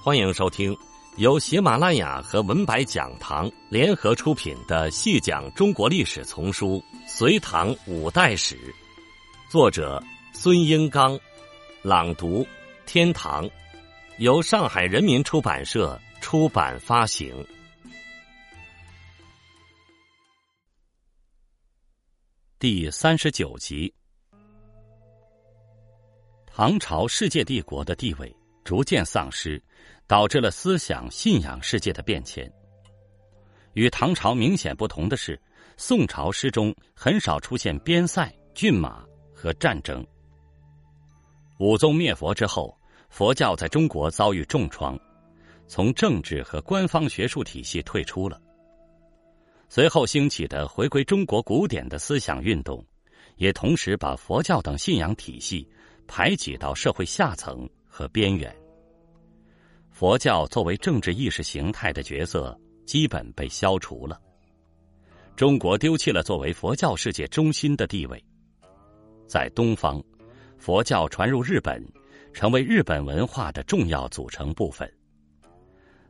欢迎收听由喜马拉雅和文白讲堂联合出品的《细讲中国历史丛书·隋唐五代史》，作者孙英刚，朗读天堂，由上海人民出版社出版发行。第三十九集，唐朝世界帝国的地位逐渐丧失。导致了思想信仰世界的变迁。与唐朝明显不同的是，宋朝诗中很少出现边塞、骏马和战争。武宗灭佛之后，佛教在中国遭遇重创，从政治和官方学术体系退出了。随后兴起的回归中国古典的思想运动，也同时把佛教等信仰体系排挤到社会下层和边缘。佛教作为政治意识形态的角色基本被消除了，中国丢弃了作为佛教世界中心的地位。在东方，佛教传入日本，成为日本文化的重要组成部分。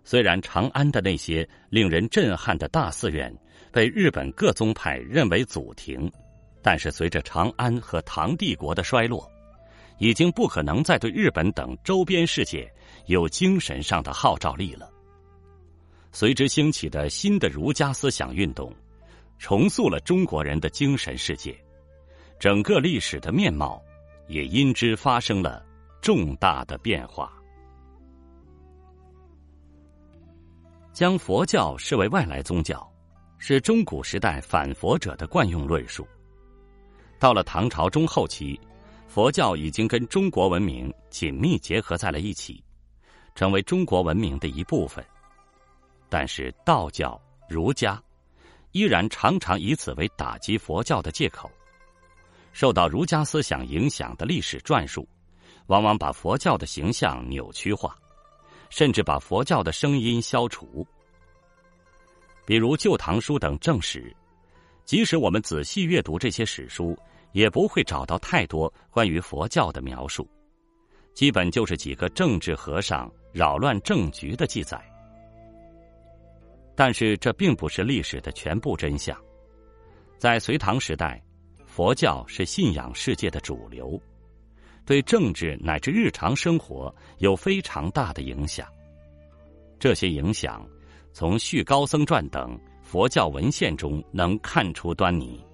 虽然长安的那些令人震撼的大寺院被日本各宗派认为祖庭，但是随着长安和唐帝国的衰落。已经不可能再对日本等周边世界有精神上的号召力了。随之兴起的新的儒家思想运动，重塑了中国人的精神世界，整个历史的面貌也因之发生了重大的变化。将佛教视为外来宗教，是中古时代反佛者的惯用论述。到了唐朝中后期。佛教已经跟中国文明紧密结合在了一起，成为中国文明的一部分。但是道教、儒家依然常常以此为打击佛教的借口。受到儒家思想影响的历史传述，往往把佛教的形象扭曲化，甚至把佛教的声音消除。比如《旧唐书》等正史，即使我们仔细阅读这些史书。也不会找到太多关于佛教的描述，基本就是几个政治和尚扰乱政局的记载。但是这并不是历史的全部真相。在隋唐时代，佛教是信仰世界的主流，对政治乃至日常生活有非常大的影响。这些影响从《续高僧传》等佛教文献中能看出端倪。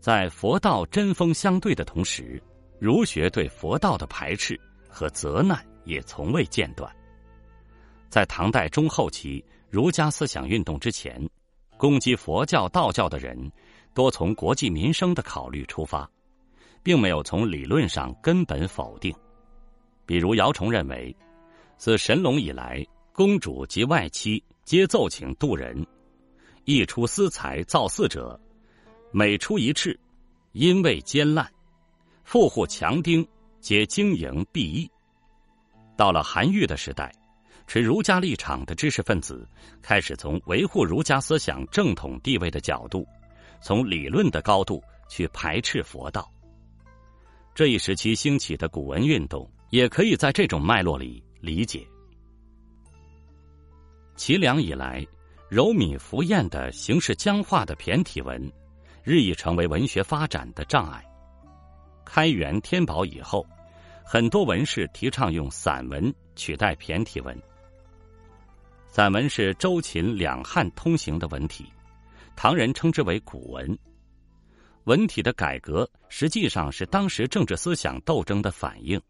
在佛道针锋相对的同时，儒学对佛道的排斥和责难也从未间断。在唐代中后期儒家思想运动之前，攻击佛教、道教的人多从国计民生的考虑出发，并没有从理论上根本否定。比如姚崇认为，自神龙以来，公主及外戚皆奏请渡人，一出私财造寺者。每出一赤，因为奸滥；富户强丁皆经营弊益。到了韩愈的时代，持儒家立场的知识分子开始从维护儒家思想正统地位的角度，从理论的高度去排斥佛道。这一时期兴起的古文运动，也可以在这种脉络里理解。齐梁以来，柔米浮艳的形式僵化的骈体文。日益成为文学发展的障碍。开元天宝以后，很多文士提倡用散文取代骈体文。散文是周秦两汉通行的文体，唐人称之为古文。文体的改革实际上是当时政治思想斗争的反应。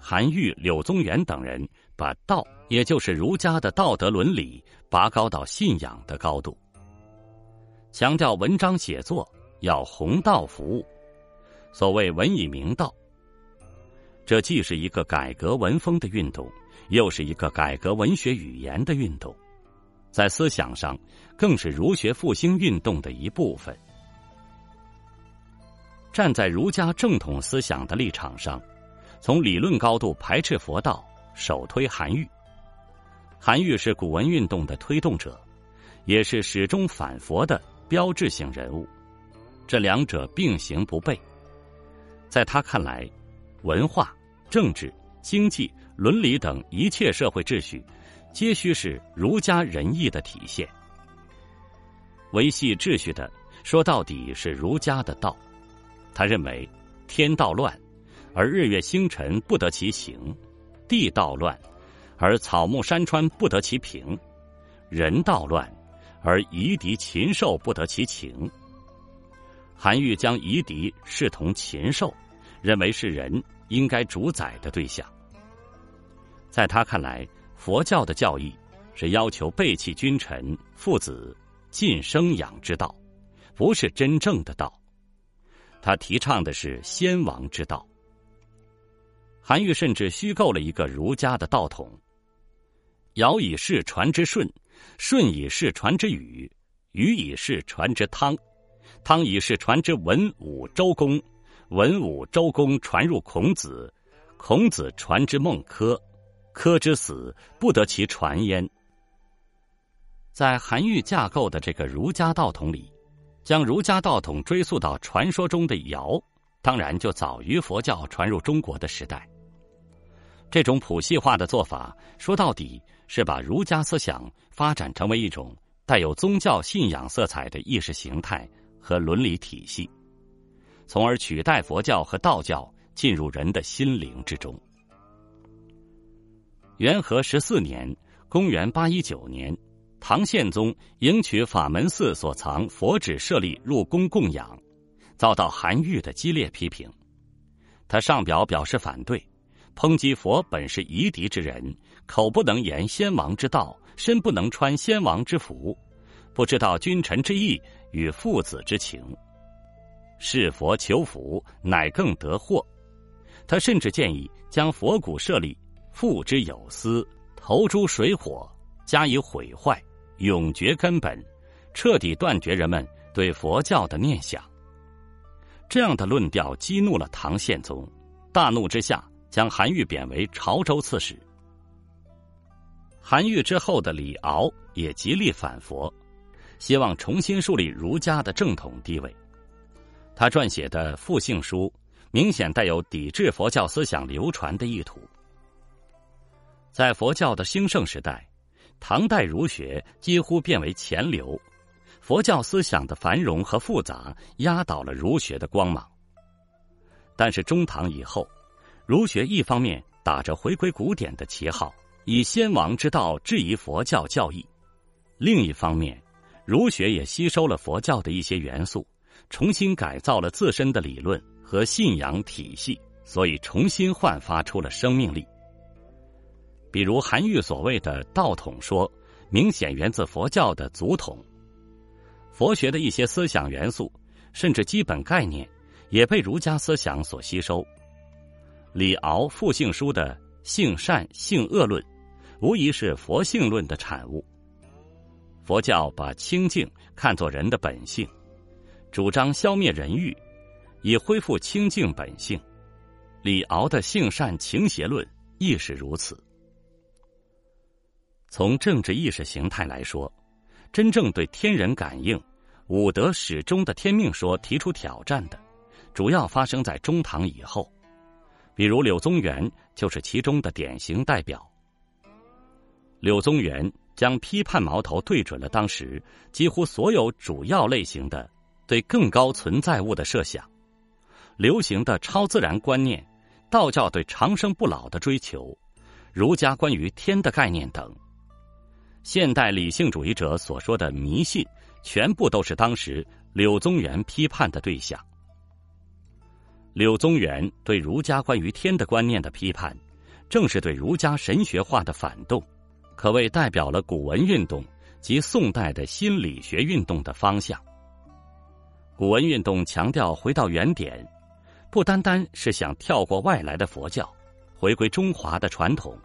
韩愈、柳宗元等人把道，也就是儒家的道德伦理，拔高到信仰的高度。强调文章写作要弘道服务，所谓文以明道。这既是一个改革文风的运动，又是一个改革文学语言的运动，在思想上更是儒学复兴运动的一部分。站在儒家正统思想的立场上，从理论高度排斥佛道，首推韩愈。韩愈是古文运动的推动者，也是始终反佛的。标志性人物，这两者并行不悖。在他看来，文化、政治、经济、伦理等一切社会秩序，皆须是儒家仁义的体现。维系秩序的，说到底是儒家的道。他认为，天道乱，而日月星辰不得其行；地道乱，而草木山川不得其平；人道乱，而夷狄禽兽不得其情。韩愈将夷狄视同禽兽，认为是人应该主宰的对象。在他看来，佛教的教义是要求背弃君臣、父子。尽生养之道，不是真正的道。他提倡的是先王之道。韩愈甚至虚构了一个儒家的道统：尧以世传之舜，舜以是传之禹，禹以是传之汤，汤以是传之文武周公，文武周公传入孔子，孔子传之孟轲，轲之死不得其传焉。在韩愈架构的这个儒家道统里，将儒家道统追溯到传说中的尧，当然就早于佛教传入中国的时代。这种谱系化的做法，说到底是把儒家思想发展成为一种带有宗教信仰色彩的意识形态和伦理体系，从而取代佛教和道教进入人的心灵之中。元和十四年（公元八一九年）。唐宪宗迎取法门寺所藏佛指舍利入宫供养，遭到韩愈的激烈批评。他上表表示反对，抨击佛本是夷狄之人，口不能言先王之道，身不能穿先王之服，不知道君臣之义与父子之情。是佛求福，乃更得祸。他甚至建议将佛骨舍利付之有司，投诸水火，加以毁坏。永绝根本，彻底断绝人们对佛教的念想。这样的论调激怒了唐宪宗，大怒之下将韩愈贬为潮州刺史。韩愈之后的李敖也极力反佛，希望重新树立儒家的正统地位。他撰写的《复性书》明显带有抵制佛教思想流传的意图。在佛教的兴盛时代。唐代儒学几乎变为前流，佛教思想的繁荣和复杂压倒了儒学的光芒。但是中唐以后，儒学一方面打着回归古典的旗号，以先王之道质疑佛教教义；另一方面，儒学也吸收了佛教的一些元素，重新改造了自身的理论和信仰体系，所以重新焕发出了生命力。比如韩愈所谓的道统说，明显源自佛教的祖统。佛学的一些思想元素，甚至基本概念，也被儒家思想所吸收。李敖《复性书》的性善性恶论，无疑是佛性论的产物。佛教把清净看作人的本性，主张消灭人欲，以恢复清净本性。李敖的性善情邪论亦是如此。从政治意识形态来说，真正对天人感应、五德始终的天命说提出挑战的，主要发生在中唐以后。比如柳宗元就是其中的典型代表。柳宗元将批判矛头对准了当时几乎所有主要类型的对更高存在物的设想，流行的超自然观念、道教对长生不老的追求、儒家关于天的概念等。现代理性主义者所说的迷信，全部都是当时柳宗元批判的对象。柳宗元对儒家关于天的观念的批判，正是对儒家神学化的反动，可谓代表了古文运动及宋代的新理学运动的方向。古文运动强调回到原点，不单单是想跳过外来的佛教，回归中华的传统。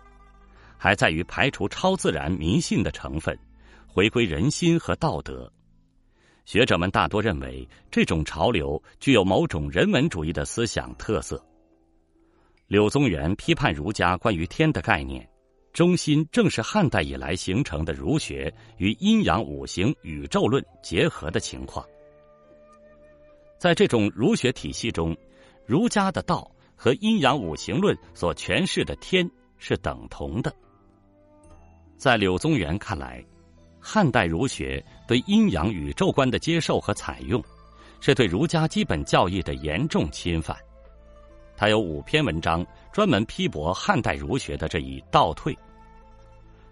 还在于排除超自然迷信的成分，回归人心和道德。学者们大多认为，这种潮流具有某种人文主义的思想特色。柳宗元批判儒家关于天的概念，中心正是汉代以来形成的儒学与阴阳五行宇宙论结合的情况。在这种儒学体系中，儒家的道和阴阳五行论所诠释的天是等同的。在柳宗元看来，汉代儒学对阴阳宇宙观的接受和采用，是对儒家基本教义的严重侵犯。他有五篇文章专门批驳汉代儒学的这一倒退，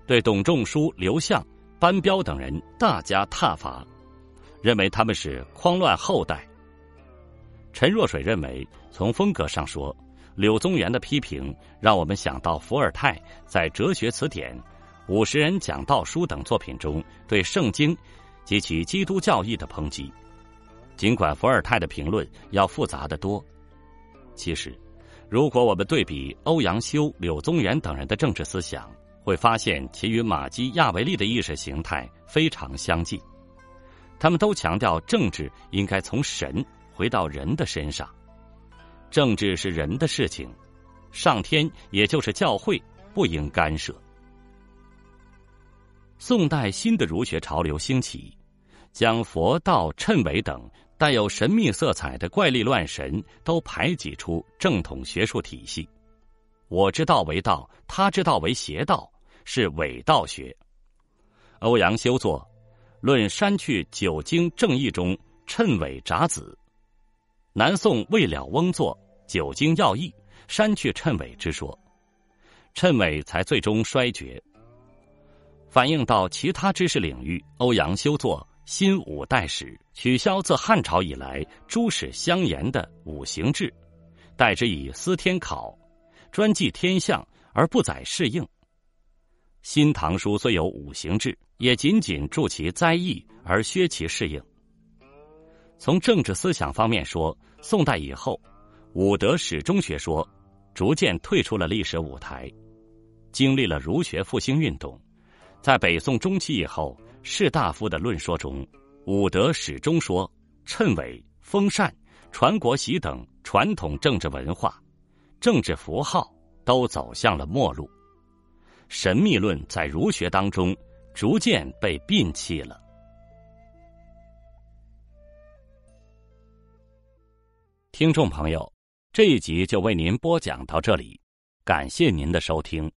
对董仲舒、刘向、班彪等人大加挞伐，认为他们是匡乱后代。陈若水认为，从风格上说，柳宗元的批评让我们想到伏尔泰在《哲学词典》《五十人讲道书》等作品中对圣经及其基督教义的抨击。尽管伏尔泰的评论要复杂的多。其实，如果我们对比欧阳修、柳宗元等人的政治思想，会发现其与马基亚维利的意识形态非常相近。他们都强调政治应该从神回到人的身上，政治是人的事情，上天也就是教会不应干涉。宋代新的儒学潮流兴起，将佛道、谶纬等。带有神秘色彩的怪力乱神都排挤出正统学术体系，我之道为道，他之道为邪道，是伪道学。欧阳修作《论删去九经正义》中谶纬札子，南宋魏了翁作《九经要义》，删去谶纬之说，谶纬才最终衰绝。反映到其他知识领域，欧阳修作。新五代史取消自汉朝以来诸史相沿的五行制，代之以司天考，专记天象而不载适应。新唐书虽有五行制，也仅仅注其灾异而削其适应。从政治思想方面说，宋代以后，五德始终学说逐渐退出了历史舞台，经历了儒学复兴运动，在北宋中期以后。士大夫的论说中，武德始终说谶纬、封禅、传国玺等传统政治文化、政治符号都走向了末路，神秘论在儒学当中逐渐被摒弃了。听众朋友，这一集就为您播讲到这里，感谢您的收听。